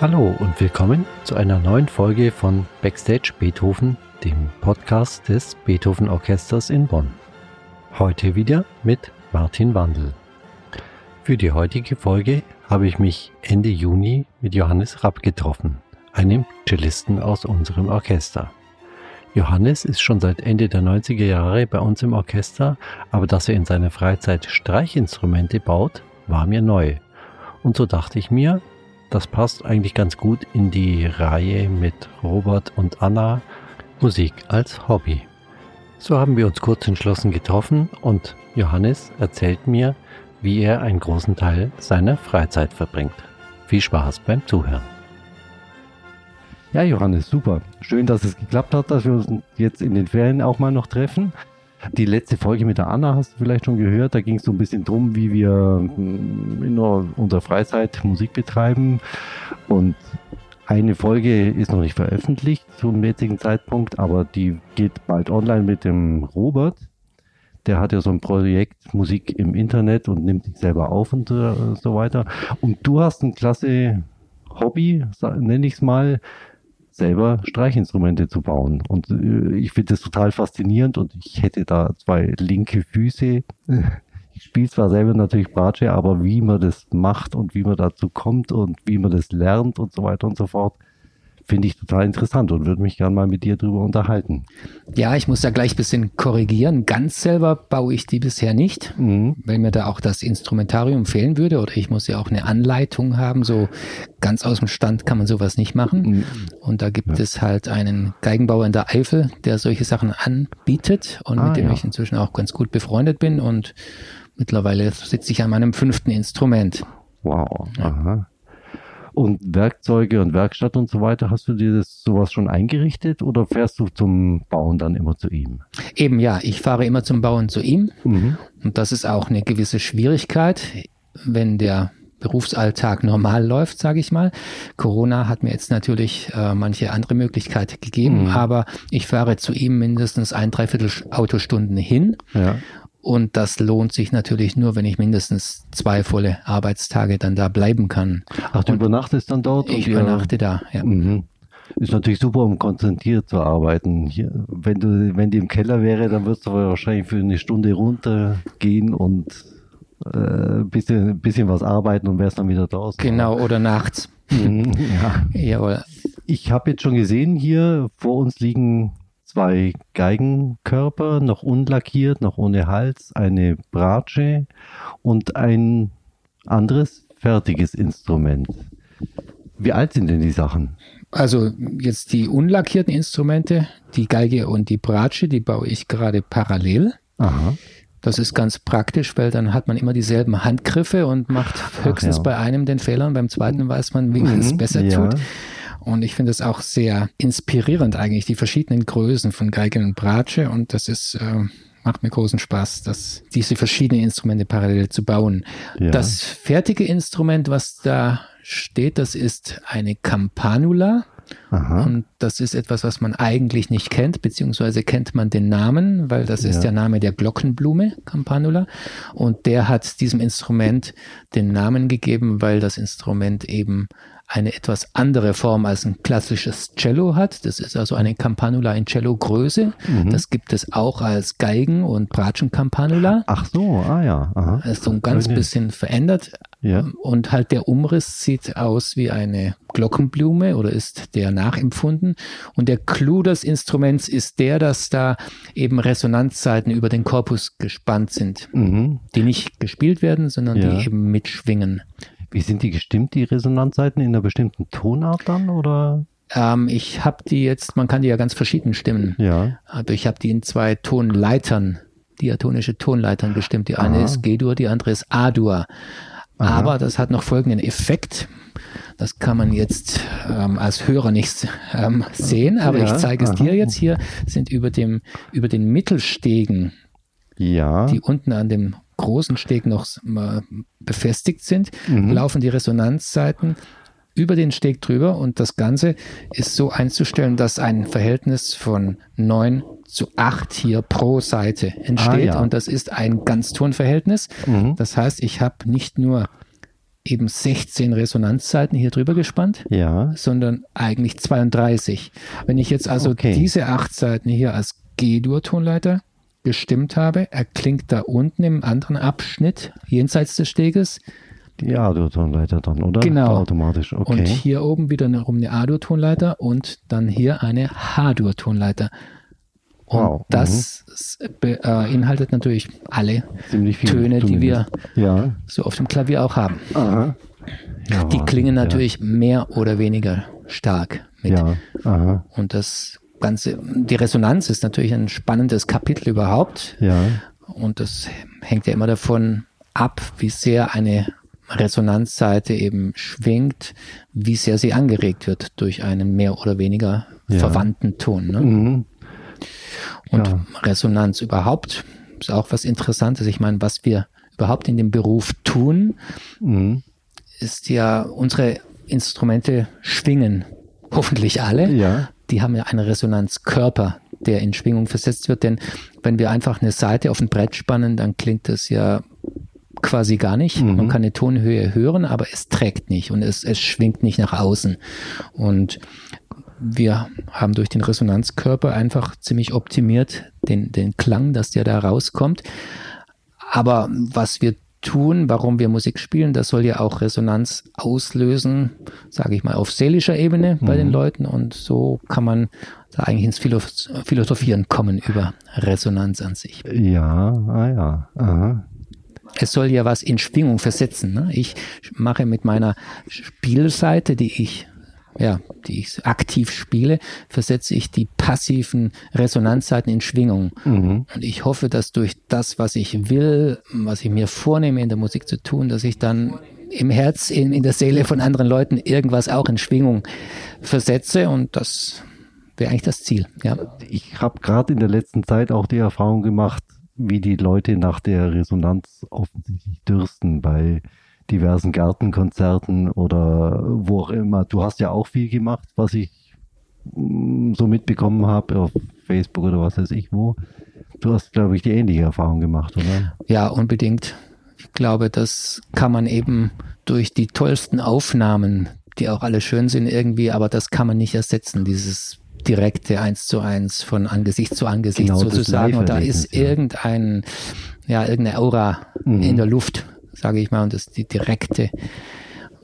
Hallo und willkommen zu einer neuen Folge von Backstage Beethoven, dem Podcast des Beethoven Orchesters in Bonn. Heute wieder mit Martin Wandel. Für die heutige Folge habe ich mich Ende Juni mit Johannes Rapp getroffen, einem Cellisten aus unserem Orchester. Johannes ist schon seit Ende der 90er Jahre bei uns im Orchester, aber dass er in seiner Freizeit Streichinstrumente baut, war mir neu. Und so dachte ich mir, das passt eigentlich ganz gut in die Reihe mit Robert und Anna Musik als Hobby. So haben wir uns kurz entschlossen getroffen und Johannes erzählt mir, wie er einen großen Teil seiner Freizeit verbringt. Viel Spaß beim Zuhören. Ja, Johannes, super. Schön, dass es geklappt hat, dass wir uns jetzt in den Ferien auch mal noch treffen. Die letzte Folge mit der Anna hast du vielleicht schon gehört. Da ging es so ein bisschen drum, wie wir mm, in unserer Freizeit Musik betreiben. Und eine Folge ist noch nicht veröffentlicht zum jetzigen Zeitpunkt, aber die geht bald online mit dem Robert. Der hat ja so ein Projekt Musik im Internet und nimmt sich selber auf und äh, so weiter. Und du hast ein klasse Hobby, nenne ich es mal, selber Streichinstrumente zu bauen. Und äh, ich finde das total faszinierend und ich hätte da zwei linke Füße. Ich spiele zwar selber natürlich Bratsche, aber wie man das macht und wie man dazu kommt und wie man das lernt und so weiter und so fort, finde ich total interessant und würde mich gerne mal mit dir drüber unterhalten. Ja, ich muss da gleich ein bisschen korrigieren. Ganz selber baue ich die bisher nicht, mhm. weil mir da auch das Instrumentarium fehlen würde oder ich muss ja auch eine Anleitung haben. So ganz aus dem Stand kann man sowas nicht machen. Mhm. Und da gibt ja. es halt einen Geigenbauer in der Eifel, der solche Sachen anbietet und ah, mit dem ja. ich inzwischen auch ganz gut befreundet bin und mittlerweile sitze ich an meinem fünften Instrument. Wow. Ja. Aha. Und Werkzeuge und Werkstatt und so weiter, hast du dir das sowas schon eingerichtet oder fährst du zum Bauen dann immer zu ihm? Eben ja, ich fahre immer zum Bauen zu ihm. Mhm. Und das ist auch eine gewisse Schwierigkeit, wenn der Berufsalltag normal läuft, sage ich mal. Corona hat mir jetzt natürlich äh, manche andere Möglichkeit gegeben, mhm. aber ich fahre zu ihm mindestens ein, dreiviertel Autostunden hin. Ja. Und das lohnt sich natürlich nur, wenn ich mindestens zwei volle Arbeitstage dann da bleiben kann. Ach, du und übernachtest dann dort? Ich übernachte da, ja. Mhm. Ist natürlich super, um konzentriert zu arbeiten. Hier, wenn du, wenn die im Keller wäre, dann würdest du wahrscheinlich für eine Stunde runtergehen und äh, bisschen, bisschen was arbeiten und wärst dann wieder draußen. Genau, oder nachts. Mhm, ja. Jawohl. Ich habe jetzt schon gesehen, hier vor uns liegen zwei Geigenkörper, noch unlackiert, noch ohne Hals, eine Bratsche und ein anderes fertiges Instrument. Wie alt sind denn die Sachen? Also jetzt die unlackierten Instrumente, die Geige und die Bratsche, die baue ich gerade parallel. Aha. Das ist ganz praktisch, weil dann hat man immer dieselben Handgriffe und macht höchstens ja. bei einem den Fehler und beim zweiten weiß man, wie man es mhm, besser ja. tut. Und ich finde es auch sehr inspirierend eigentlich, die verschiedenen Größen von Geige und Bratsche. Und das ist, äh, macht mir großen Spaß, dass diese verschiedenen Instrumente parallel zu bauen. Ja. Das fertige Instrument, was da steht, das ist eine Campanula. Aha. Und das ist etwas, was man eigentlich nicht kennt, beziehungsweise kennt man den Namen, weil das ja. ist der Name der Glockenblume, Campanula. Und der hat diesem Instrument den Namen gegeben, weil das Instrument eben eine etwas andere Form als ein klassisches Cello hat. Das ist also eine Campanula in Cello-Größe. Mhm. Das gibt es auch als Geigen- und Bratschen-Campanula. Ach so, ah ja. Aha. ist so ein ganz bisschen verändert. Ja. Und halt der Umriss sieht aus wie eine Glockenblume oder ist der nachempfunden. Und der Clou des Instruments ist der, dass da eben Resonanzseiten über den Korpus gespannt sind, mhm. die nicht gespielt werden, sondern ja. die eben mitschwingen. Wie sind die gestimmt, die Resonanzseiten, in einer bestimmten Tonart dann oder? Ähm, ich habe die jetzt, man kann die ja ganz verschieden stimmen. Ja. Aber ich habe die in zwei Tonleitern, diatonische Tonleitern gestimmt. Die eine Aha. ist G-Dur, die andere ist A-Dur. Aber das hat noch folgenden Effekt. Das kann man jetzt ähm, als Hörer nicht ähm, sehen, aber ja, ich zeige es aha. dir jetzt. Hier sind über dem über den Mittelstegen, ja. die unten an dem großen Steg noch befestigt sind, mhm. laufen die Resonanzseiten über den Steg drüber und das Ganze ist so einzustellen, dass ein Verhältnis von 9 zu 8 hier pro Seite entsteht ah, ja. und das ist ein Ganztonverhältnis. Mhm. Das heißt, ich habe nicht nur eben 16 Resonanzzeiten hier drüber gespannt, ja. sondern eigentlich 32. Wenn ich jetzt also okay. diese acht Seiten hier als G-Dur-Tonleiter gestimmt habe, erklingt da unten im anderen Abschnitt jenseits des Steges die A-Dur-Tonleiter dann, oder? Genau. Automatisch, okay. Und hier oben wieder eine, eine A-Dur-Tonleiter und dann hier eine H-Dur-Tonleiter. Und wow. das mhm. beinhaltet natürlich alle Töne, die wir ja. so auf dem Klavier auch haben. Ja, die klingen natürlich ja. mehr oder weniger stark mit. Und das Ganze, die Resonanz ist natürlich ein spannendes Kapitel überhaupt. Ja. Und das hängt ja immer davon ab, wie sehr eine Resonanzseite eben schwingt, wie sehr sie angeregt wird durch einen mehr oder weniger ja. verwandten Ton. Ne? Mhm. Und ja. Resonanz überhaupt ist auch was Interessantes. Ich meine, was wir überhaupt in dem Beruf tun, mhm. ist ja, unsere Instrumente schwingen. Hoffentlich alle. Ja. Die haben ja einen Resonanzkörper, der in Schwingung versetzt wird. Denn wenn wir einfach eine Seite auf ein Brett spannen, dann klingt das ja quasi gar nicht. Mhm. Man kann eine Tonhöhe hören, aber es trägt nicht und es, es schwingt nicht nach außen. Und wir haben durch den Resonanzkörper einfach ziemlich optimiert den, den Klang, dass der da rauskommt. Aber was wir tun, warum wir Musik spielen, das soll ja auch Resonanz auslösen, sage ich mal, auf seelischer Ebene bei mhm. den Leuten. Und so kann man da eigentlich ins Philosophieren kommen über Resonanz an sich. Ja, ah ja. Aha es soll ja was in Schwingung versetzen. Ne? Ich mache mit meiner Spielseite, die ich ja, die ich aktiv spiele, versetze ich die passiven Resonanzseiten in Schwingung. Mhm. Und ich hoffe, dass durch das, was ich will, was ich mir vornehme in der Musik zu tun, dass ich dann im Herz, in, in der Seele von anderen Leuten irgendwas auch in Schwingung versetze und das wäre eigentlich das Ziel. Ja. Ich habe gerade in der letzten Zeit auch die Erfahrung gemacht, wie die Leute nach der Resonanz offensichtlich dürsten bei diversen Gartenkonzerten oder wo auch immer. Du hast ja auch viel gemacht, was ich mm, so mitbekommen habe auf Facebook oder was weiß ich wo. Du hast, glaube ich, die ähnliche Erfahrung gemacht, oder? Ja, unbedingt. Ich glaube, das kann man eben durch die tollsten Aufnahmen, die auch alle schön sind irgendwie, aber das kann man nicht ersetzen, dieses direkte eins zu eins von Angesicht zu Angesicht genau, sozusagen. Und da ist irgendein, ja, irgendeine Aura mhm. in der Luft, sage ich mal, und das ist die direkte,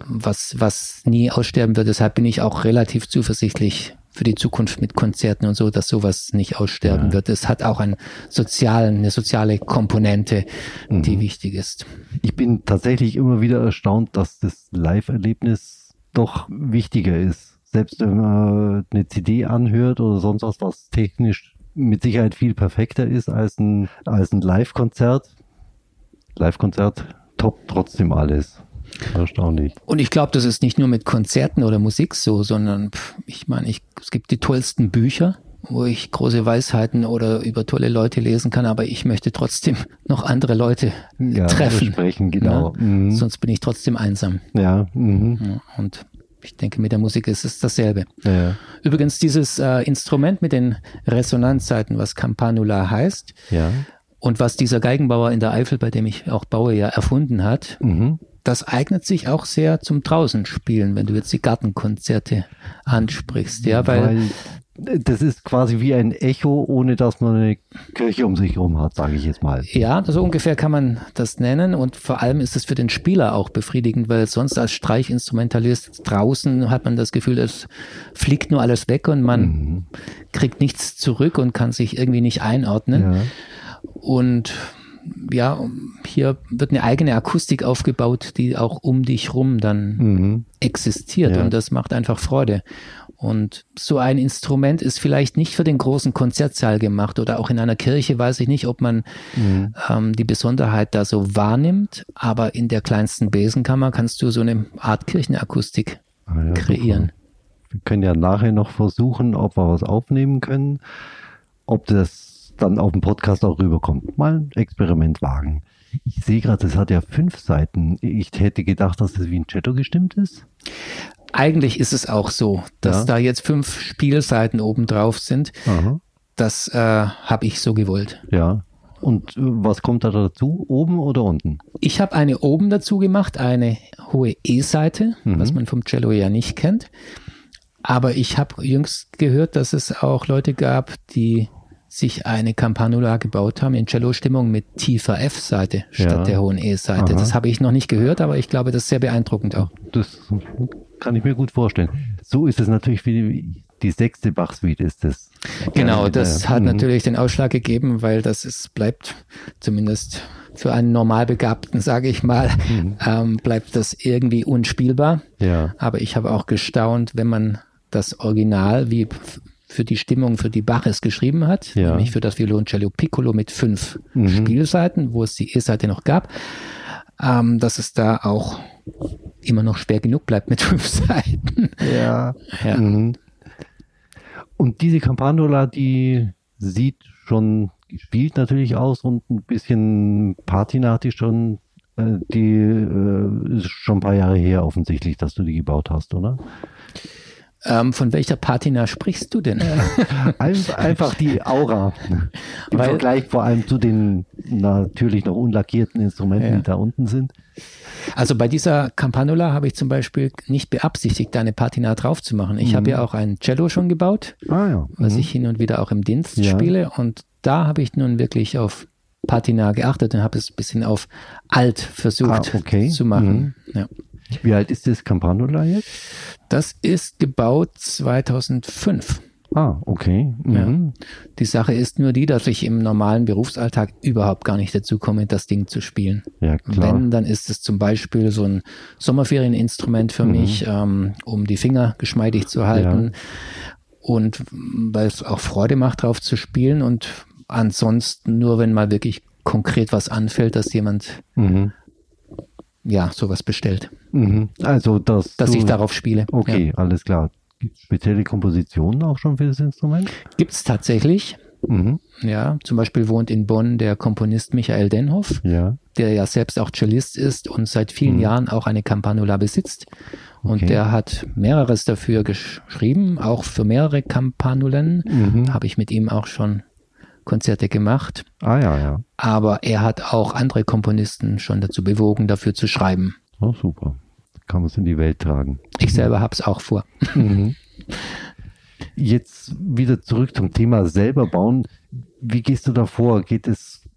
was, was nie aussterben wird. Deshalb bin ich auch relativ zuversichtlich für die Zukunft mit Konzerten und so, dass sowas nicht aussterben ja. wird. Es hat auch einen sozialen, eine soziale Komponente, mhm. die wichtig ist. Ich bin tatsächlich immer wieder erstaunt, dass das Live-Erlebnis doch wichtiger ist selbst wenn man eine CD anhört oder sonst was, was technisch mit Sicherheit viel perfekter ist als ein, als ein Live-Konzert. Live-Konzert top trotzdem alles. Erstaunlich. Und ich glaube, das ist nicht nur mit Konzerten oder Musik so, sondern ich meine, ich, es gibt die tollsten Bücher, wo ich große Weisheiten oder über tolle Leute lesen kann, aber ich möchte trotzdem noch andere Leute ja, treffen. Sprechen, genau. Ja? Mhm. Sonst bin ich trotzdem einsam. Ja. Mhm. ja und ich denke, mit der Musik ist es dasselbe. Ja. Übrigens, dieses äh, Instrument mit den Resonanzzeiten, was Campanula heißt, ja. und was dieser Geigenbauer in der Eifel, bei dem ich auch baue, ja erfunden hat, mhm. das eignet sich auch sehr zum draußen spielen, wenn du jetzt die Gartenkonzerte ansprichst, ja, weil, weil das ist quasi wie ein Echo, ohne dass man eine Kirche um sich herum hat, sage ich jetzt mal. Ja, so ungefähr kann man das nennen. Und vor allem ist es für den Spieler auch befriedigend, weil sonst als Streichinstrumentalist draußen hat man das Gefühl, es fliegt nur alles weg und man mhm. kriegt nichts zurück und kann sich irgendwie nicht einordnen. Ja. Und ja, hier wird eine eigene Akustik aufgebaut, die auch um dich rum dann mhm. existiert. Ja. Und das macht einfach Freude. Und so ein Instrument ist vielleicht nicht für den großen Konzertsaal gemacht oder auch in einer Kirche weiß ich nicht, ob man mhm. ähm, die Besonderheit da so wahrnimmt, aber in der kleinsten Besenkammer kannst du so eine Art Kirchenakustik ah, ja, kreieren. Super. Wir können ja nachher noch versuchen, ob wir was aufnehmen können, ob das dann auf dem Podcast auch rüberkommt. Mal ein Experiment wagen. Ich sehe gerade, es hat ja fünf Seiten. Ich hätte gedacht, dass das wie ein Cetto gestimmt ist eigentlich ist es auch so, dass ja. da jetzt fünf Spielseiten oben drauf sind. Aha. Das äh, habe ich so gewollt. Ja. Und äh, was kommt da dazu? Oben oder unten? Ich habe eine oben dazu gemacht, eine hohe E-Seite, mhm. was man vom Cello ja nicht kennt. Aber ich habe jüngst gehört, dass es auch Leute gab, die sich eine Campanula gebaut haben in Cello-Stimmung mit tiefer F-Seite statt ja. der hohen E-Seite. Das habe ich noch nicht gehört, aber ich glaube, das ist sehr beeindruckend auch. Das kann ich mir gut vorstellen. So ist es natürlich wie die sechste Bach-Suite ist es. Genau, das hat mhm. natürlich den Ausschlag gegeben, weil das ist, bleibt zumindest für einen Normalbegabten, sage ich mal, mhm. ähm, bleibt das irgendwie unspielbar. Ja. Aber ich habe auch gestaunt, wenn man das Original wie für die Stimmung, für die Bach es geschrieben hat, ja. nämlich für das Violoncello Piccolo mit fünf mhm. Spielseiten, wo es die E-Seite noch gab, ähm, dass es da auch immer noch schwer genug bleibt mit fünf Seiten. Ja. ja. Mhm. Und diese Campanula, die sieht schon gespielt natürlich aus und ein bisschen patinatisch schon. Äh, die äh, ist schon ein paar Jahre her offensichtlich, dass du die gebaut hast, oder? Ähm, von welcher Patina sprichst du denn? Einfach die Aura. Im Weil, Vergleich vor allem zu den natürlich noch unlackierten Instrumenten, ja. die da unten sind. Also bei dieser Campanula habe ich zum Beispiel nicht beabsichtigt, da eine Patina drauf zu machen. Ich mhm. habe ja auch ein Cello schon gebaut, ah, ja. mhm. was ich hin und wieder auch im Dienst ja. spiele. Und da habe ich nun wirklich auf Patina geachtet und habe es ein bisschen auf alt versucht ah, okay. zu machen. Mhm. Ja. Wie alt ist das Campanula jetzt? Das ist gebaut 2005. Ah, okay. Mhm. Ja. Die Sache ist nur die, dass ich im normalen Berufsalltag überhaupt gar nicht dazu komme, das Ding zu spielen. Ja, klar. Wenn, dann ist es zum Beispiel so ein Sommerferieninstrument für mhm. mich, ähm, um die Finger geschmeidig zu halten. Ja. Und weil es auch Freude macht, drauf zu spielen. Und ansonsten nur, wenn mal wirklich konkret was anfällt, dass jemand mhm ja, sowas bestellt. Mhm. Also, dass, dass ich darauf spiele. Okay, ja. alles klar. Gibt es spezielle Kompositionen auch schon für das Instrument? Gibt es tatsächlich. Mhm. Ja, zum Beispiel wohnt in Bonn der Komponist Michael Denhoff, ja. der ja selbst auch Cellist ist und seit vielen mhm. Jahren auch eine Campanula besitzt. Und okay. der hat mehreres dafür geschrieben, auch für mehrere Campanulen. Mhm. Habe ich mit ihm auch schon Konzerte gemacht. Ah ja, ja. Aber er hat auch andere Komponisten schon dazu bewogen, dafür zu schreiben. Oh, super. Kann man es in die Welt tragen. Ich selber habe es auch vor. Mhm. Jetzt wieder zurück zum Thema selber bauen. Wie gehst du da vor? Geht es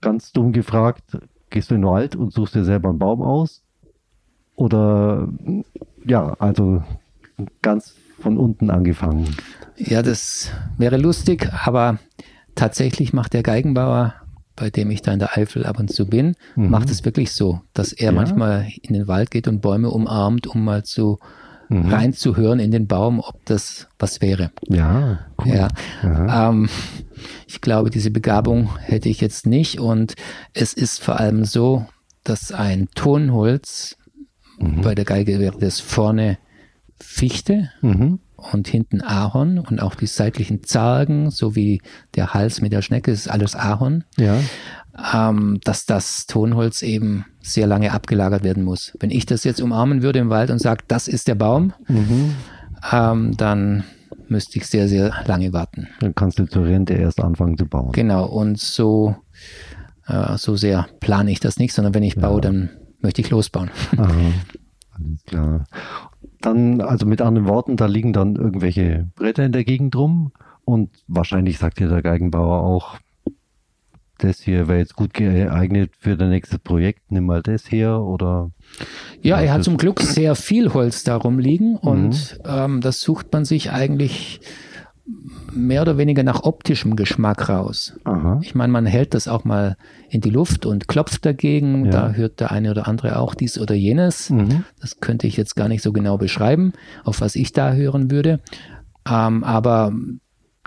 ganz dumm gefragt, gehst du in den Wald und suchst dir selber einen Baum aus? Oder ja, also ganz von unten angefangen? Ja, das wäre lustig, aber tatsächlich macht der Geigenbauer, bei dem ich da in der Eifel ab und zu bin, mhm. macht es wirklich so, dass er ja. manchmal in den Wald geht und Bäume umarmt, um mal zu mhm. reinzuhören in den Baum, ob das was wäre. Ja, cool. Ja. Ähm, ich glaube, diese Begabung hätte ich jetzt nicht und es ist vor allem so, dass ein Tonholz mhm. bei der Geige wäre das vorne Fichte mhm und hinten Ahorn und auch die seitlichen Zargen sowie der Hals mit der Schnecke ist alles Ahorn. Ja. Ähm, dass das Tonholz eben sehr lange abgelagert werden muss. Wenn ich das jetzt umarmen würde im Wald und sage, das ist der Baum, mhm. ähm, dann müsste ich sehr, sehr lange warten. Dann kannst du zur Rente erst anfangen zu bauen. Genau, und so, äh, so sehr plane ich das nicht, sondern wenn ich ja. baue, dann möchte ich losbauen. Aha. Alles klar dann, also mit anderen Worten, da liegen dann irgendwelche Bretter in der Gegend rum und wahrscheinlich sagt dir der Geigenbauer auch, das hier wäre jetzt gut geeignet für dein nächstes Projekt, nimm mal das her oder. Ja, er hat zum Glück sehr viel Holz darum liegen und mhm. ähm, das sucht man sich eigentlich mehr oder weniger nach optischem Geschmack raus. Aha. Ich meine, man hält das auch mal in die Luft und klopft dagegen. Ja. Da hört der eine oder andere auch dies oder jenes. Mhm. Das könnte ich jetzt gar nicht so genau beschreiben, auf was ich da hören würde. Ähm, aber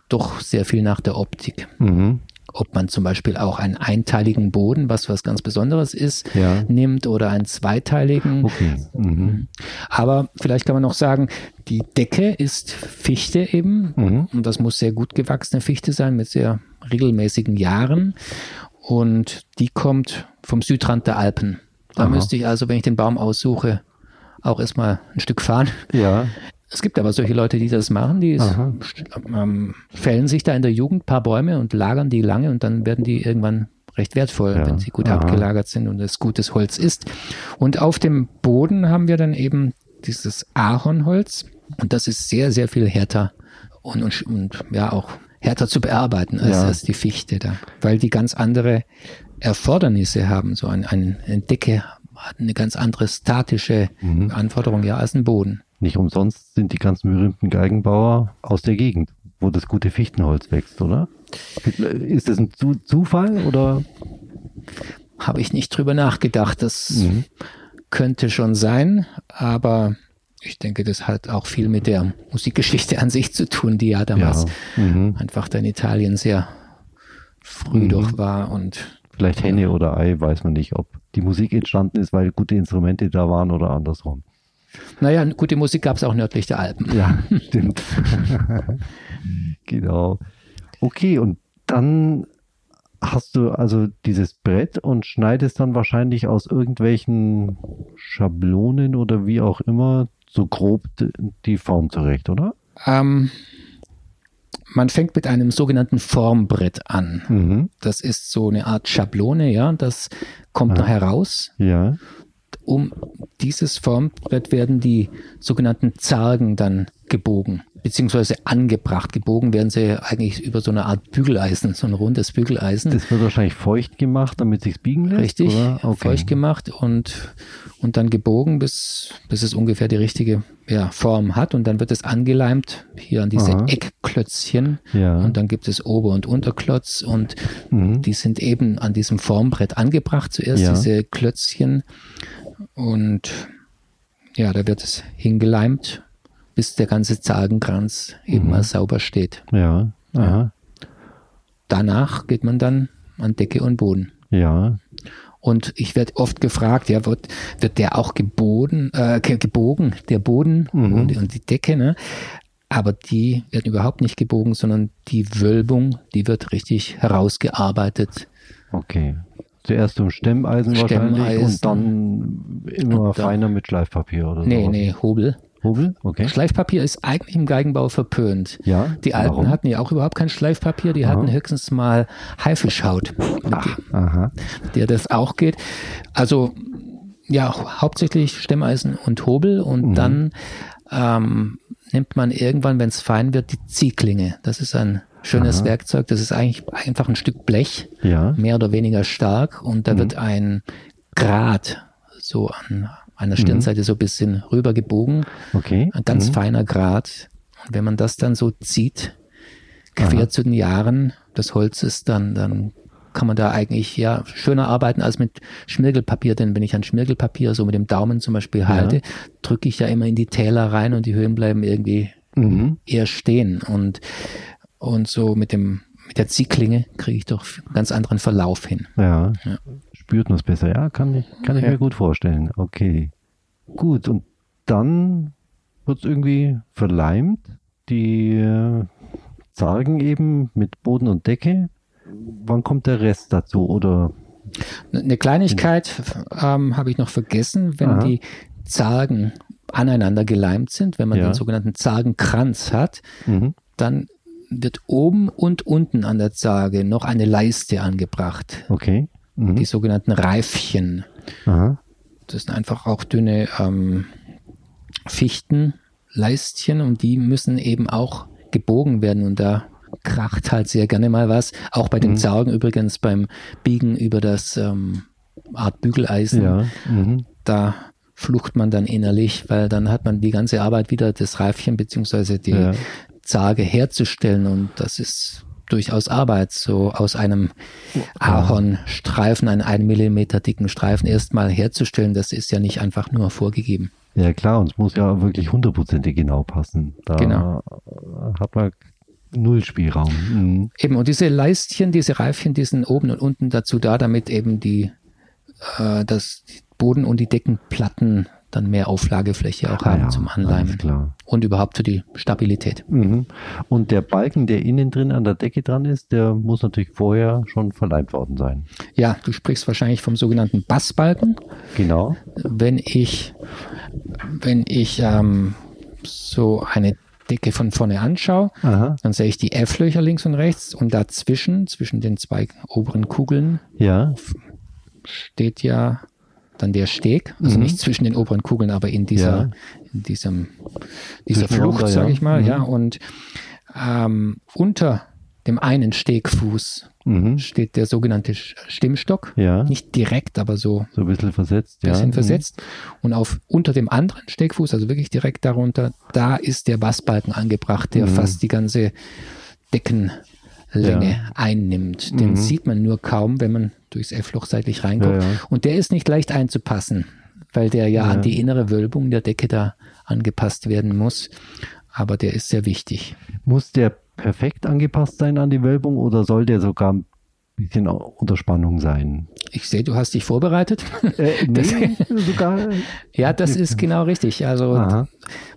doch sehr viel nach der Optik. Mhm ob man zum Beispiel auch einen einteiligen Boden, was was ganz Besonderes ist, ja. nimmt oder einen zweiteiligen. Okay. Mhm. Aber vielleicht kann man noch sagen, die Decke ist Fichte eben mhm. und das muss sehr gut gewachsene Fichte sein mit sehr regelmäßigen Jahren und die kommt vom Südrand der Alpen. Da Aha. müsste ich also, wenn ich den Baum aussuche, auch erstmal ein Stück fahren. Ja. Es gibt aber solche Leute, die das machen, die ähm, fällen sich da in der Jugend ein paar Bäume und lagern die lange und dann werden die irgendwann recht wertvoll, ja. wenn sie gut Aha. abgelagert sind und es gutes Holz ist. Und auf dem Boden haben wir dann eben dieses Ahornholz und das ist sehr, sehr viel härter und, und, und ja auch härter zu bearbeiten als, ja. als die Fichte da, weil die ganz andere Erfordernisse haben. So ein, ein, eine Decke hat eine ganz andere statische mhm. Anforderung ja als ein Boden. Nicht umsonst sind die ganzen berühmten Geigenbauer aus der Gegend, wo das gute Fichtenholz wächst, oder? Ist das ein Zufall oder? Habe ich nicht drüber nachgedacht. Das mhm. könnte schon sein, aber ich denke, das hat auch viel mit der Musikgeschichte an sich zu tun, die ja damals ja. Mhm. einfach in Italien sehr früh mhm. doch war und Vielleicht Henne oder Ei, weiß man nicht, ob die Musik entstanden ist, weil gute Instrumente da waren oder andersrum. Naja, gute Musik gab es auch nördlich der Alpen. Ja, stimmt. genau. Okay, und dann hast du also dieses Brett und schneidest dann wahrscheinlich aus irgendwelchen Schablonen oder wie auch immer so grob die Form zurecht, oder? Ähm, man fängt mit einem sogenannten Formbrett an. Mhm. Das ist so eine Art Schablone, ja, das kommt ah. noch heraus. Ja. Um dieses Formbrett werden die sogenannten Zargen dann gebogen beziehungsweise angebracht. Gebogen werden sie eigentlich über so eine Art Bügeleisen, so ein rundes Bügeleisen. Das wird wahrscheinlich feucht gemacht, damit sich biegen lässt. Richtig, okay. feucht gemacht und, und dann gebogen, bis, bis es ungefähr die richtige ja, Form hat. Und dann wird es angeleimt hier an diese Aha. Eckklötzchen. Ja. Und dann gibt es Ober- und Unterklotz und mhm. die sind eben an diesem Formbrett angebracht. Zuerst ja. diese Klötzchen und ja, da wird es hingeleimt bis der ganze Zagenkranz eben mhm. mal sauber steht. Ja. ja. Danach geht man dann an Decke und Boden. Ja. Und ich werde oft gefragt, ja, wird, wird der auch gebogen, äh, gebogen, der Boden mhm. und, und, die Decke, ne? Aber die werden überhaupt nicht gebogen, sondern die Wölbung, die wird richtig herausgearbeitet. Okay. Zuerst um Stemmeisen, Stemmeisen wahrscheinlich und dann immer und dann, feiner mit Schleifpapier oder so. Nee, nee, Hobel. Hobel? Okay. Schleifpapier ist eigentlich im Geigenbau verpönt. Ja. Die Alten warum? hatten ja auch überhaupt kein Schleifpapier, die aha. hatten höchstens mal Haifischhaut, mit, Ach, aha. der das auch geht. Also ja, hauptsächlich Stemmeisen und Hobel und mhm. dann ähm, nimmt man irgendwann, wenn es fein wird, die Ziehklinge. Das ist ein schönes Aha. Werkzeug. Das ist eigentlich einfach ein Stück Blech, ja. mehr oder weniger stark und da mhm. wird ein Grat so an an der Stirnseite mhm. so ein bisschen rüber gebogen. Okay. Ein ganz mhm. feiner Grat. Und wenn man das dann so zieht, quer Aha. zu den Jahren des Holzes, dann, dann kann man da eigentlich ja schöner arbeiten als mit Schmirgelpapier, denn wenn ich an Schmirgelpapier so mit dem Daumen zum Beispiel halte, ja. drücke ich ja immer in die Täler rein und die Höhen bleiben irgendwie mhm. eher stehen und, und so mit dem mit der Ziehklinge kriege ich doch einen ganz anderen Verlauf hin. Ja. ja spürt man es besser. Ja, kann ich, kann ich ja. mir gut vorstellen. Okay. Gut, und dann wird es irgendwie verleimt. Die äh, Zargen eben mit Boden und Decke. Wann kommt der Rest dazu? Oder eine Kleinigkeit ähm, habe ich noch vergessen, wenn Aha. die Zargen aneinander geleimt sind, wenn man ja. den sogenannten Zargenkranz hat, mhm. dann wird oben und unten an der Zarge noch eine Leiste angebracht. Okay mhm. die sogenannten Reifchen. Aha. Das sind einfach auch dünne ähm, Fichtenleistchen und die müssen eben auch gebogen werden und da kracht halt sehr gerne mal was. Auch bei den mhm. Zargen übrigens beim Biegen über das ähm, Art Bügeleisen. Ja. Mhm. Da flucht man dann innerlich, weil dann hat man die ganze Arbeit wieder das Reifchen beziehungsweise die ja. Zarge herzustellen und das ist durchaus Arbeit, so aus einem Ahornstreifen, einen einen Millimeter dicken Streifen erstmal herzustellen. Das ist ja nicht einfach nur vorgegeben. Ja klar, und es muss ja wirklich hundertprozentig genau passen. Da genau. hat man null Spielraum. Mhm. Eben, und diese Leistchen, diese Reifchen, die sind oben und unten dazu da, damit eben die, äh, das Boden und die Deckenplatten dann mehr Auflagefläche auch ah, haben ja, zum Anleimen. Klar. Und überhaupt für die Stabilität. Mhm. Und der Balken, der innen drin an der Decke dran ist, der muss natürlich vorher schon verleimt worden sein. Ja, du sprichst wahrscheinlich vom sogenannten Bassbalken. Genau. Wenn ich, wenn ich ähm, so eine Decke von vorne anschaue, Aha. dann sehe ich die F-Löcher links und rechts und dazwischen, zwischen den zwei oberen Kugeln, ja. steht ja dann der Steg, also mhm. nicht zwischen den oberen Kugeln, aber in dieser, ja. in diesem, dieser Flucht, sage ich mal, mhm. ja, und ähm, unter dem einen Stegfuß mhm. steht der sogenannte Stimmstock. Ja. Nicht direkt, aber so. So ein bisschen versetzt, ja. Bisschen versetzt. Mhm. Und auf, unter dem anderen Stegfuß, also wirklich direkt darunter, da ist der Bassbalken angebracht, der mhm. fast die ganze Deckenlänge ja. einnimmt. Den mhm. sieht man nur kaum, wenn man durchs F-Loch seitlich reinkommt. Ja, ja. Und der ist nicht leicht einzupassen, weil der ja, an die innere Wölbung der Decke da angepasst werden muss. Aber der ist sehr wichtig. Muss der perfekt angepasst sein an die Wölbung oder soll der sogar ein bisschen unter Spannung sein? Ich sehe, du hast dich vorbereitet. Äh, nee, das, sogar. Ja, das ist genau richtig. Also Aha.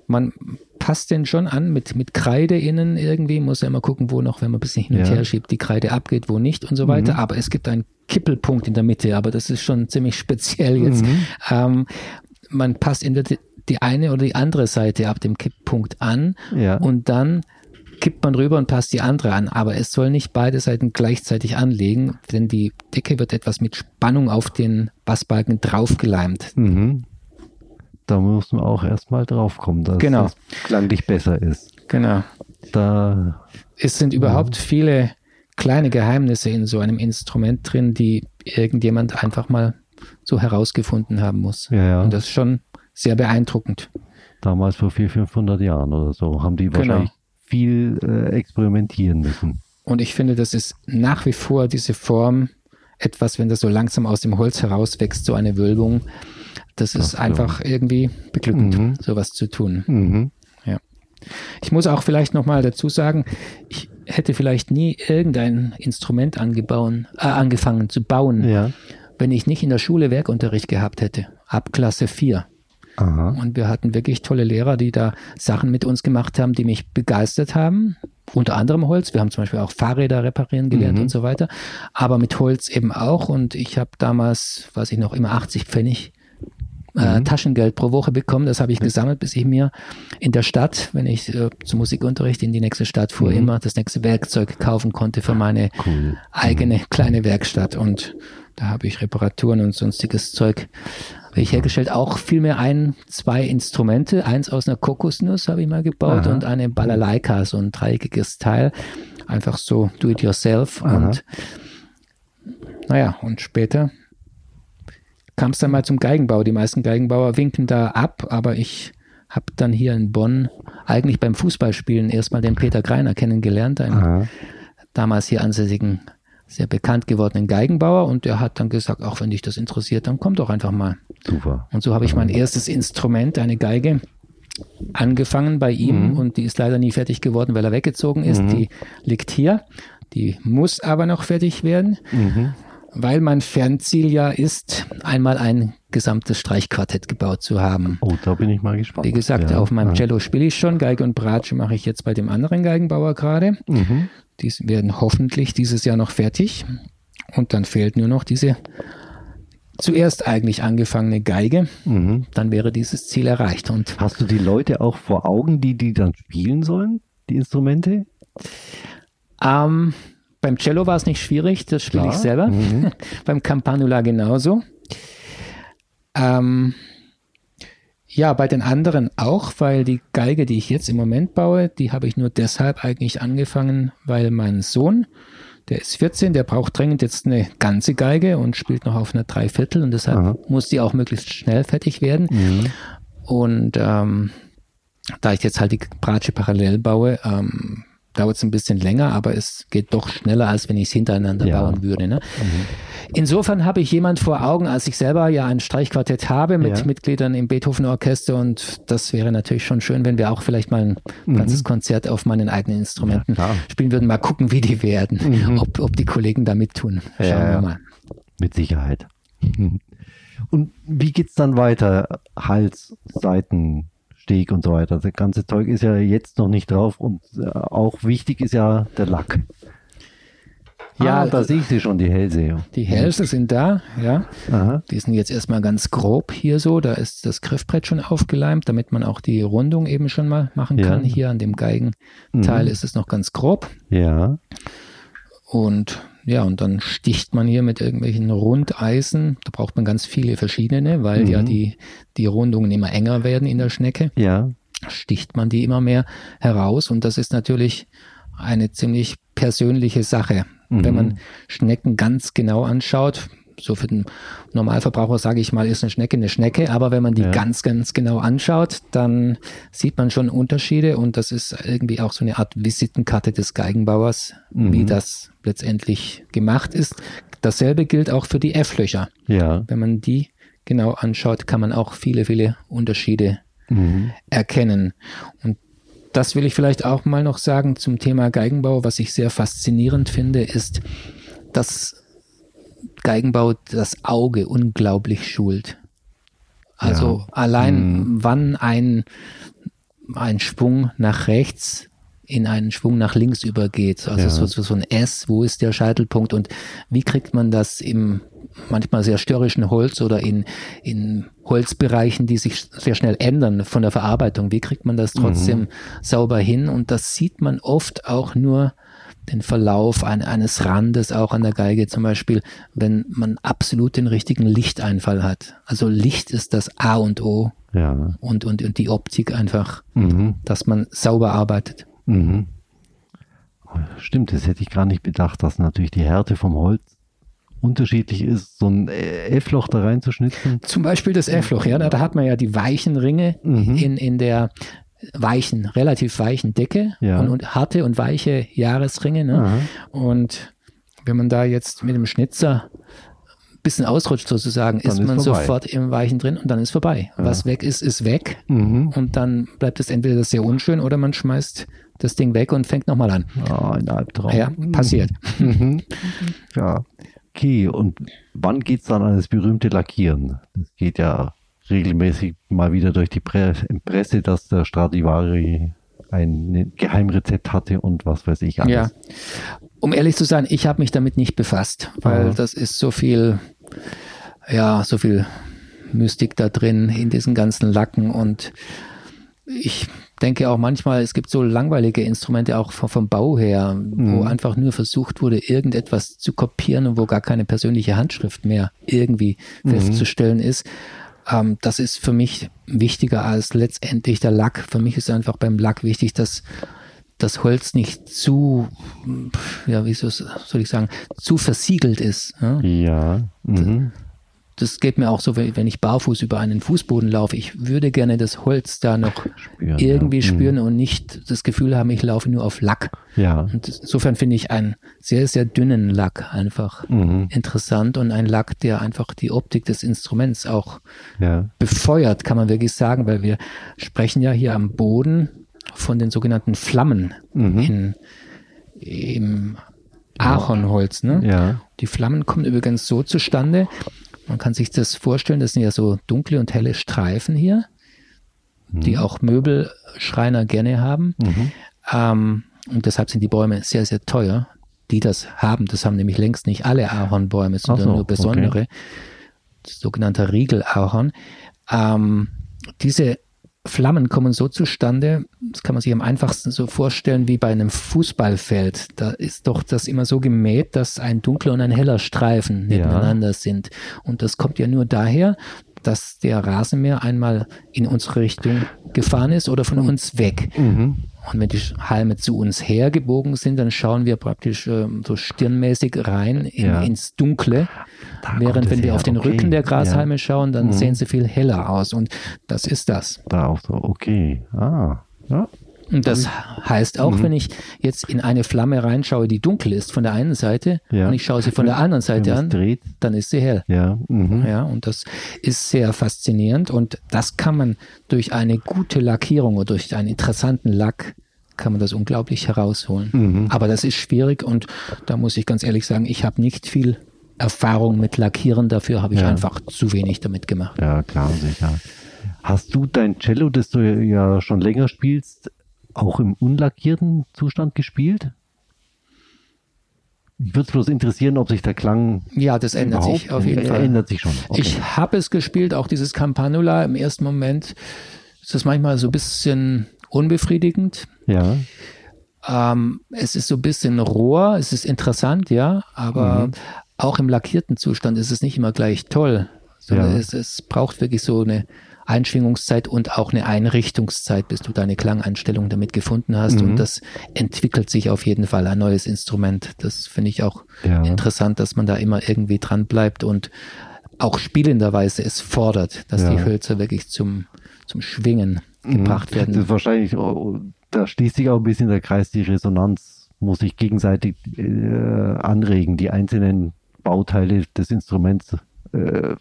Man passt den schon an mit, mit Kreide innen irgendwie, muss ja immer gucken, wo noch, wenn man ein bisschen hin und ja. her schiebt, die Kreide abgeht, wo nicht und so weiter. Mhm. Aber es gibt einen Kippelpunkt in der Mitte, aber das ist schon ziemlich speziell jetzt. Mhm. Ähm, man passt in der, die eine oder die andere Seite ab dem Kipppunkt an ja. und dann kippt man rüber und passt die andere an. Aber es soll nicht beide Seiten gleichzeitig anlegen, denn die Decke wird etwas mit Spannung auf den Bassbalken draufgeleimt. Mhm. Da muss man auch erstmal draufkommen, dass genau. es klanglich besser ist. Genau. Da, es sind überhaupt ja. viele kleine Geheimnisse in so einem Instrument drin, die irgendjemand einfach mal so herausgefunden haben muss. Ja, ja. Und das ist schon sehr beeindruckend. Damals vor 400, 500 Jahren oder so haben die genau. wahrscheinlich viel äh, experimentieren müssen. Und ich finde, das ist nach wie vor diese Form etwas, wenn das so langsam aus dem Holz herauswächst, so eine Wölbung. Das, ist einfach so. irgendwie beglückend, mhm. sowas zu tun. Mhm. Ja. Ich muss auch vielleicht nochmal dazu sagen, ich hätte vielleicht nie irgendein Instrument angebauen, äh, angefangen zu bauen, ja. wenn ich nicht in der Schule Werkunterricht gehabt hätte, ab Klasse 4. Aha. Und wir hatten wirklich tolle Lehrer, die da Sachen mit uns gemacht haben, die mich begeistert haben. Unter anderem Holz. Wir haben zum Beispiel auch Fahrräder reparieren gelernt mhm. und so weiter. Aber mit Holz eben auch. Und ich habe damals, weiß ich noch, immer 80 Pfennig äh, mhm. Taschengeld pro Woche bekommen. Das habe ich gesammelt, bis ich mir in der Stadt, wenn ich äh, zum Musikunterricht in die nächste Stadt fuhr, mhm. immer das nächste Werkzeug kaufen konnte für meine cool. eigene mhm. kleine Werkstatt. Und da habe ich Reparaturen und sonstiges Zeug ich hergestellt. Auch vielmehr ein, zwei Instrumente. Eins aus einer Kokosnuss habe ich mal gebaut Aha. und eine Balalaika, so ein dreieckiges Teil. Einfach so do it yourself. Aha. Und naja, und später kam es dann mal zum Geigenbau. Die meisten Geigenbauer winken da ab, aber ich habe dann hier in Bonn eigentlich beim Fußballspielen erstmal den Peter Greiner kennengelernt, einen Aha. damals hier ansässigen sehr bekannt gewordenen Geigenbauer und der hat dann gesagt, auch wenn dich das interessiert, dann komm doch einfach mal. Super. Und so habe ich mein erstes Instrument, eine Geige, angefangen bei ihm mhm. und die ist leider nie fertig geworden, weil er weggezogen ist. Mhm. Die liegt hier. Die muss aber noch fertig werden, mhm. Weil mein Fernziel ja ist, einmal ein gesamtes Streichquartett gebaut zu haben. Oh, da bin ich mal gespannt. Wie gesagt, ja. auf meinem Cello spiele ich schon, Geige und Bratsche mache ich jetzt bei dem anderen Geigenbauer gerade. Mhm. Die werden hoffentlich dieses Jahr noch fertig. Und dann fehlt nur noch diese zuerst eigentlich angefangene Geige. Mhm. Dann wäre dieses Ziel erreicht. Und Hast du die Leute auch vor Augen, die die dann spielen sollen, die Instrumente? Ähm, beim Cello war es nicht schwierig, das spiele ich selber. Mhm. beim Campanula genauso. Ähm, ja, bei den anderen auch, weil die Geige, die ich jetzt im Moment baue, die habe ich nur deshalb eigentlich angefangen, weil mein Sohn, der ist 14, der braucht dringend jetzt eine ganze Geige und spielt noch auf einer Dreiviertel und deshalb Aha. muss die auch möglichst schnell fertig werden. Mhm. Und ähm, da ich jetzt halt die Bratsche parallel baue, ähm, dauert es ein bisschen länger, aber es geht doch schneller, als wenn ich es hintereinander ja. bauen würde. Ne? Mhm. Insofern habe ich jemand vor Augen, als ich selber ja ein Streichquartett habe mit ja. Mitgliedern im Beethoven-Orchester und das wäre natürlich schon schön, wenn wir auch vielleicht mal ein mhm. ganzes Konzert auf meinen eigenen Instrumenten ja, spielen würden. Mal gucken, wie die werden, mhm. ob, ob die Kollegen da mittun. Schauen wir mal. Mit Sicherheit. Und wie geht's dann weiter? Hals, Seiten, Steg und so weiter. Das ganze Zeug ist ja jetzt noch nicht drauf und äh, auch wichtig ist ja der Lack. Ja, ah, da sehe ich sie schon, die Hälse. Die Hälse sind da, ja. Aha. Die sind jetzt erstmal ganz grob hier so. Da ist das Griffbrett schon aufgeleimt, damit man auch die Rundung eben schon mal machen ja. kann. Hier an dem Geigenteil mhm. ist es noch ganz grob. Ja. Und ja, und dann sticht man hier mit irgendwelchen Rundeisen. Da braucht man ganz viele verschiedene, weil mhm. ja die, die Rundungen immer enger werden in der Schnecke. Ja. Sticht man die immer mehr heraus. Und das ist natürlich eine ziemlich persönliche Sache. Mhm. Wenn man Schnecken ganz genau anschaut, so für den Normalverbraucher sage ich mal, ist eine Schnecke eine Schnecke, aber wenn man die ja. ganz, ganz genau anschaut, dann sieht man schon Unterschiede und das ist irgendwie auch so eine Art Visitenkarte des Geigenbauers, mhm. wie das letztendlich gemacht ist. Dasselbe gilt auch für die F-Löcher. Ja. Wenn man die genau anschaut, kann man auch viele, viele Unterschiede mhm. erkennen. Und das will ich vielleicht auch mal noch sagen zum Thema Geigenbau. Was ich sehr faszinierend finde, ist, dass Geigenbau das Auge unglaublich schult. Also ja. allein hm. wann ein, ein Schwung nach rechts in einen Schwung nach links übergeht. Also ja. so, so, so ein S, wo ist der Scheitelpunkt und wie kriegt man das im manchmal sehr störrischen Holz oder in, in Holzbereichen, die sich sehr schnell ändern von der Verarbeitung. Wie kriegt man das trotzdem mhm. sauber hin? Und das sieht man oft auch nur den Verlauf ein, eines Randes auch an der Geige zum Beispiel, wenn man absolut den richtigen Lichteinfall hat. Also Licht ist das A und O ja. und, und, und die Optik einfach, mhm. dass man sauber arbeitet. Mhm. Stimmt, das hätte ich gar nicht bedacht, dass natürlich die Härte vom Holz unterschiedlich ist, so ein F-Loch da reinzuschnitzen. Zum Beispiel das F-Loch, ja, da hat man ja die weichen Ringe mhm. in, in der weichen, relativ weichen Decke ja. und, und, harte und weiche Jahresringe. Ne? Und wenn man da jetzt mit dem Schnitzer ein bisschen ausrutscht sozusagen, dann ist, ist man vorbei. sofort im Weichen drin und dann ist vorbei. Ja. Was weg ist, ist weg. Mhm. Und dann bleibt es entweder sehr unschön oder man schmeißt das Ding weg und fängt nochmal an. Oh, ein Albtraum. Ja, passiert. Mhm. ja. Okay, und wann geht es dann an das berühmte Lackieren? Das geht ja regelmäßig mal wieder durch die Presse, dass der Stradivari ein Geheimrezept hatte und was weiß ich alles. Ja, um ehrlich zu sein, ich habe mich damit nicht befasst, weil Aha. das ist so viel, ja, so viel Mystik da drin in diesen ganzen Lacken und ich denke auch manchmal, es gibt so langweilige Instrumente auch vom, vom Bau her, mhm. wo einfach nur versucht wurde, irgendetwas zu kopieren und wo gar keine persönliche Handschrift mehr irgendwie mhm. festzustellen ist. Ähm, das ist für mich wichtiger als letztendlich der Lack. Für mich ist einfach beim Lack wichtig, dass das Holz nicht zu, ja, wie soll ich sagen, zu versiegelt ist. Ja. ja. Mhm das geht mir auch so, wenn ich barfuß über einen Fußboden laufe. Ich würde gerne das Holz da noch spüren, irgendwie ja. Mhm. spüren und nicht das Gefühl haben, ich laufe nur auf Lack. Ja. Und insofern finde ich einen sehr, sehr dünnen Lack einfach mhm. interessant und ein Lack, der einfach die Optik des Instruments auch ja. befeuert, kann man wirklich sagen, weil wir sprechen ja hier am Boden von den sogenannten Flammen mhm. in, im Ahornholz. Ne? Ja. Die Flammen kommen übrigens so zustande, man kann sich das vorstellen, das sind ja so dunkle und helle Streifen hier, mhm. die auch Möbelschreiner gerne haben. Mhm. Ähm, und deshalb sind die Bäume sehr, sehr teuer. Die das haben, das haben nämlich längst nicht alle Ahornbäume, sondern so, nur besondere, okay. sogenannter Riegelahorn. Ähm, diese Flammen kommen so zustande, das kann man sich am einfachsten so vorstellen wie bei einem Fußballfeld. Da ist doch das immer so gemäht, dass ein dunkler und ein heller Streifen nebeneinander ja. sind. Und das kommt ja nur daher, dass der Rasenmäher einmal in unsere Richtung gefahren ist oder von uns weg. Mhm. Und wenn die Halme zu uns hergebogen sind, dann schauen wir praktisch äh, so stirnmäßig rein in, ja. ins Dunkle. Da Während wenn wir her. auf den okay. Rücken der Grashalme ja. schauen, dann mhm. sehen sie viel heller aus. Und das ist das. Da auch so, okay. Ah, ja. Und das heißt auch, mhm. wenn ich jetzt in eine Flamme reinschaue, die dunkel ist von der einen Seite ja. und ich schaue sie von der anderen Seite an, dreht. dann ist sie hell. Ja. Mhm. ja, und das ist sehr faszinierend und das kann man durch eine gute Lackierung oder durch einen interessanten Lack kann man das unglaublich herausholen. Mhm. Aber das ist schwierig und da muss ich ganz ehrlich sagen, ich habe nicht viel Erfahrung mit Lackieren, dafür habe ich ja. einfach zu wenig damit gemacht. Ja, klar, sicher. Hast du dein Cello, das du ja schon länger spielst, auch im unlackierten Zustand gespielt? Mich würde es bloß interessieren, ob sich der Klang. Ja, das ändert sich auf jeden Fall. Ändert sich schon. Okay. Ich habe es gespielt, auch dieses Campanula im ersten Moment. Ist das manchmal so ein bisschen unbefriedigend. Ja. Ähm, es ist so ein bisschen roher, es ist interessant, ja, aber mhm. auch im lackierten Zustand ist es nicht immer gleich toll, sondern ja. es, es braucht wirklich so eine Einschwingungszeit und auch eine Einrichtungszeit, bis du deine Klangeinstellung damit gefunden hast. Mhm. Und das entwickelt sich auf jeden Fall ein neues Instrument. Das finde ich auch ja. interessant, dass man da immer irgendwie dran bleibt und auch spielenderweise es fordert, dass ja. die Hölzer wirklich zum, zum Schwingen mhm. gebracht werden. Das ist wahrscheinlich, oh, da schließt sich auch ein bisschen der Kreis, die Resonanz muss sich gegenseitig äh, anregen, die einzelnen Bauteile des Instruments äh,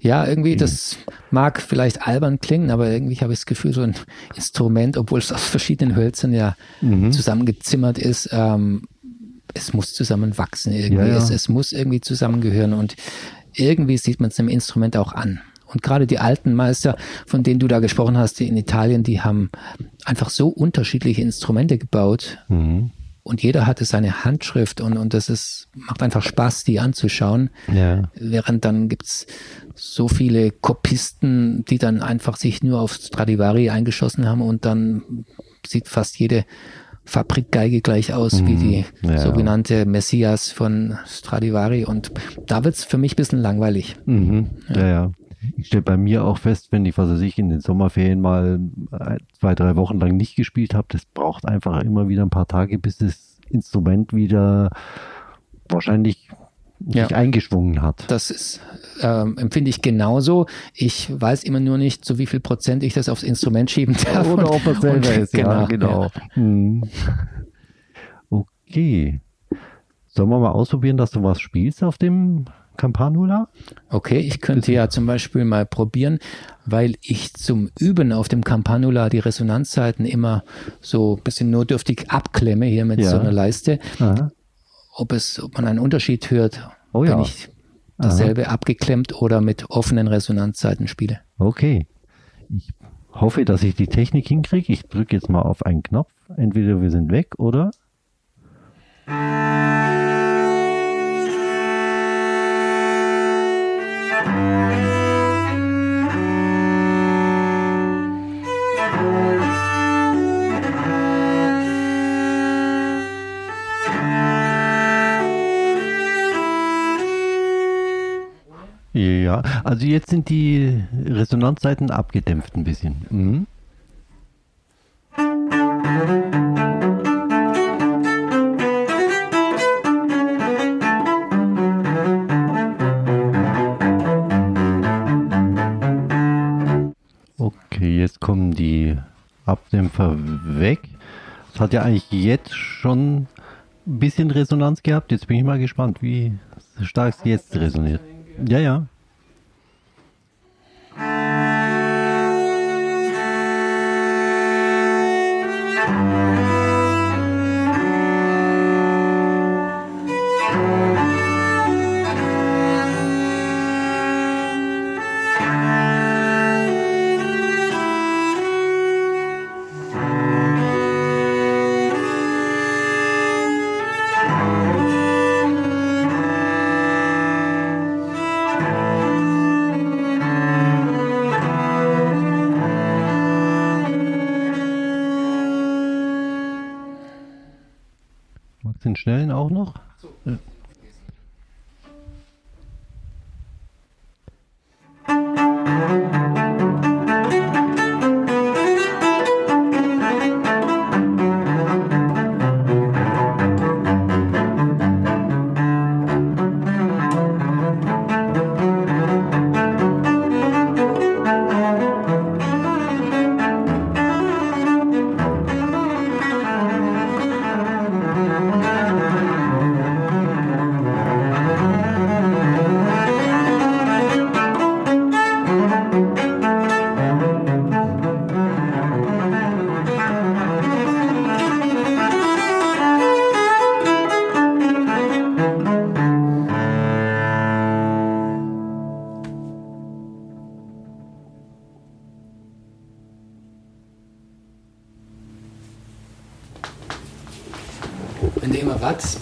ja, irgendwie, mhm. das mag vielleicht albern klingen, aber irgendwie habe ich das Gefühl, so ein Instrument, obwohl es aus verschiedenen Hölzern ja mhm. zusammengezimmert ist, ähm, es muss zusammenwachsen irgendwie. Ja, ja. Es, es muss irgendwie zusammengehören und irgendwie sieht man es einem Instrument auch an. Und gerade die alten Meister, von denen du da gesprochen hast, die in Italien, die haben einfach so unterschiedliche Instrumente gebaut. Mhm und jeder hatte seine Handschrift und, und das ist, macht einfach Spaß, die anzuschauen. Ja. Während dann gibt's so viele Kopisten, die dann einfach sich nur auf Stradivari eingeschossen haben und dann sieht fast jede Fabrikgeige gleich aus mhm. wie die ja. sogenannte Messias von Stradivari und da wird's für mich bisschen langweilig. Mhm. Ja. ja, ja. Ich stelle bei mir auch fest, wenn ich, was weiß ich, in den Sommerferien mal äh, zwei, drei Wochen lang nicht gespielt habe, das braucht einfach immer wieder ein paar Tage, bis das Instrument wieder wahrscheinlich sich ja. eingeschwungen hat. Das ist, ähm, empfinde ich genauso. Ich weiß immer nur nicht, zu wie viel Prozent ich das aufs Instrument schieben darf. Oder ob es selber ist, genau, ja, genau. Ja. Hm. Okay. Sollen wir mal ausprobieren, dass du was spielst auf dem Campanula? Okay, ich könnte ja zum Beispiel mal probieren, weil ich zum Üben auf dem Campanula die Resonanzzeiten immer so ein bisschen notdürftig abklemme hier mit ja. so einer Leiste. Ob es, ob man einen Unterschied hört, oh, wenn ja. ich dasselbe Aha. abgeklemmt oder mit offenen Resonanzzeiten spiele. Okay. Ich hoffe, dass ich die Technik hinkriege. Ich drücke jetzt mal auf einen Knopf. Entweder wir sind weg oder Ja, also jetzt sind die Resonanzseiten abgedämpft ein bisschen. Mhm. Okay, jetzt kommen die Abdämpfer weg. Das hat ja eigentlich jetzt schon ein bisschen Resonanz gehabt. Jetzt bin ich mal gespannt, wie stark es jetzt resoniert. Ja, ja.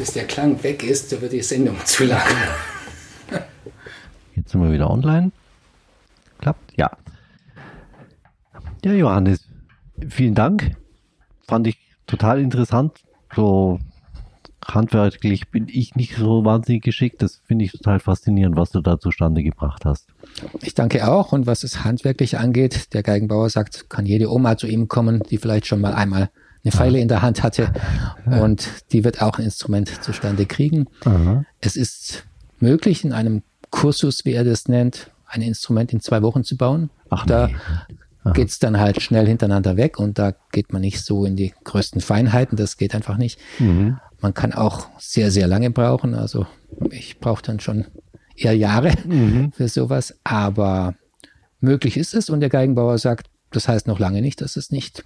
Bis der Klang weg ist, dann wird die Sendung zu lang. Jetzt sind wir wieder online. Klappt? Ja. Ja, Johannes, vielen Dank. Fand ich total interessant. So handwerklich bin ich nicht so wahnsinnig geschickt. Das finde ich total faszinierend, was du da zustande gebracht hast. Ich danke auch. Und was es handwerklich angeht, der Geigenbauer sagt, kann jede Oma zu ihm kommen, die vielleicht schon mal einmal eine Pfeile in der Hand hatte. Und die wird auch ein Instrument zustande kriegen. Aha. Es ist möglich, in einem Kursus, wie er das nennt, ein Instrument in zwei Wochen zu bauen. Ach, da nee. geht es dann halt schnell hintereinander weg und da geht man nicht so in die größten Feinheiten. Das geht einfach nicht. Mhm. Man kann auch sehr, sehr lange brauchen. Also ich brauche dann schon eher Jahre mhm. für sowas. Aber möglich ist es und der Geigenbauer sagt, das heißt noch lange nicht, dass es nicht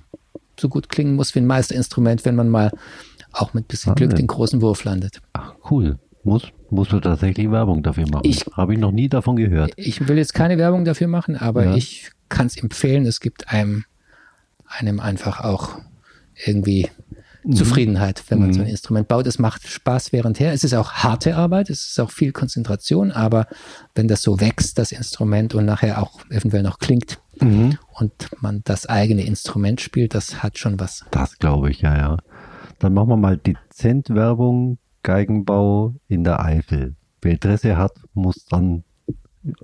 so gut klingen muss wie ein Meisterinstrument, wenn man mal auch mit bisschen Glück den großen Wurf landet. Ach, cool. Muss, musst du tatsächlich Werbung dafür machen? Ich habe ich noch nie davon gehört. Ich will jetzt keine Werbung dafür machen, aber ja. ich kann es empfehlen. Es gibt einem, einem einfach auch irgendwie. Zufriedenheit, wenn man mhm. so ein Instrument baut. Es macht Spaß währendher. Es ist auch harte Arbeit, es ist auch viel Konzentration, aber wenn das so wächst, das Instrument und nachher auch eventuell noch klingt mhm. und man das eigene Instrument spielt, das hat schon was. Das glaube ich, ja, ja. Dann machen wir mal dezent Werbung, Geigenbau in der Eifel. Wer Interesse hat, muss dann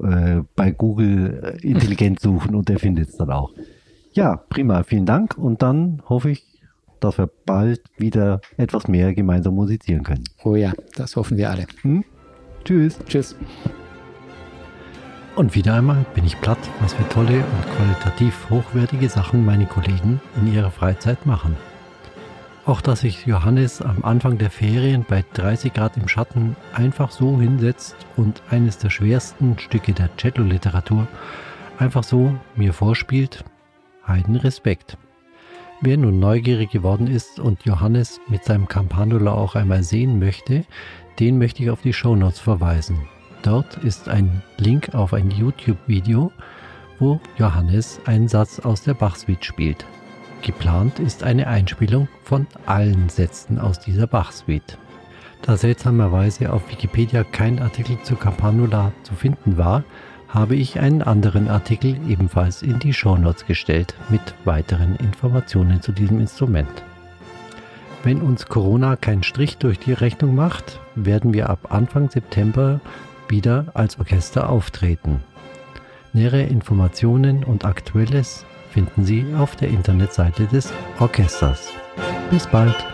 äh, bei Google äh, intelligent suchen und der findet es dann auch. Ja, prima, vielen Dank und dann hoffe ich, dass wir bald wieder etwas mehr gemeinsam musizieren können. Oh ja, das hoffen wir alle. Hm? Tschüss. Tschüss. Und wieder einmal bin ich platt, was für tolle und qualitativ hochwertige Sachen meine Kollegen in ihrer Freizeit machen. Auch dass sich Johannes am Anfang der Ferien bei 30 Grad im Schatten einfach so hinsetzt und eines der schwersten Stücke der Cello-Literatur einfach so mir vorspielt, heiden Respekt. Wer nun neugierig geworden ist und Johannes mit seinem Campanula auch einmal sehen möchte, den möchte ich auf die Shownotes verweisen. Dort ist ein Link auf ein YouTube-Video, wo Johannes einen Satz aus der Bach-Suite spielt. Geplant ist eine Einspielung von allen Sätzen aus dieser Bach-Suite. Da seltsamerweise auf Wikipedia kein Artikel zu Campanula zu finden war, habe ich einen anderen Artikel ebenfalls in die Shownotes gestellt mit weiteren Informationen zu diesem Instrument. Wenn uns Corona keinen Strich durch die Rechnung macht, werden wir ab Anfang September wieder als Orchester auftreten. Nähere Informationen und Aktuelles finden Sie auf der Internetseite des Orchesters. Bis bald!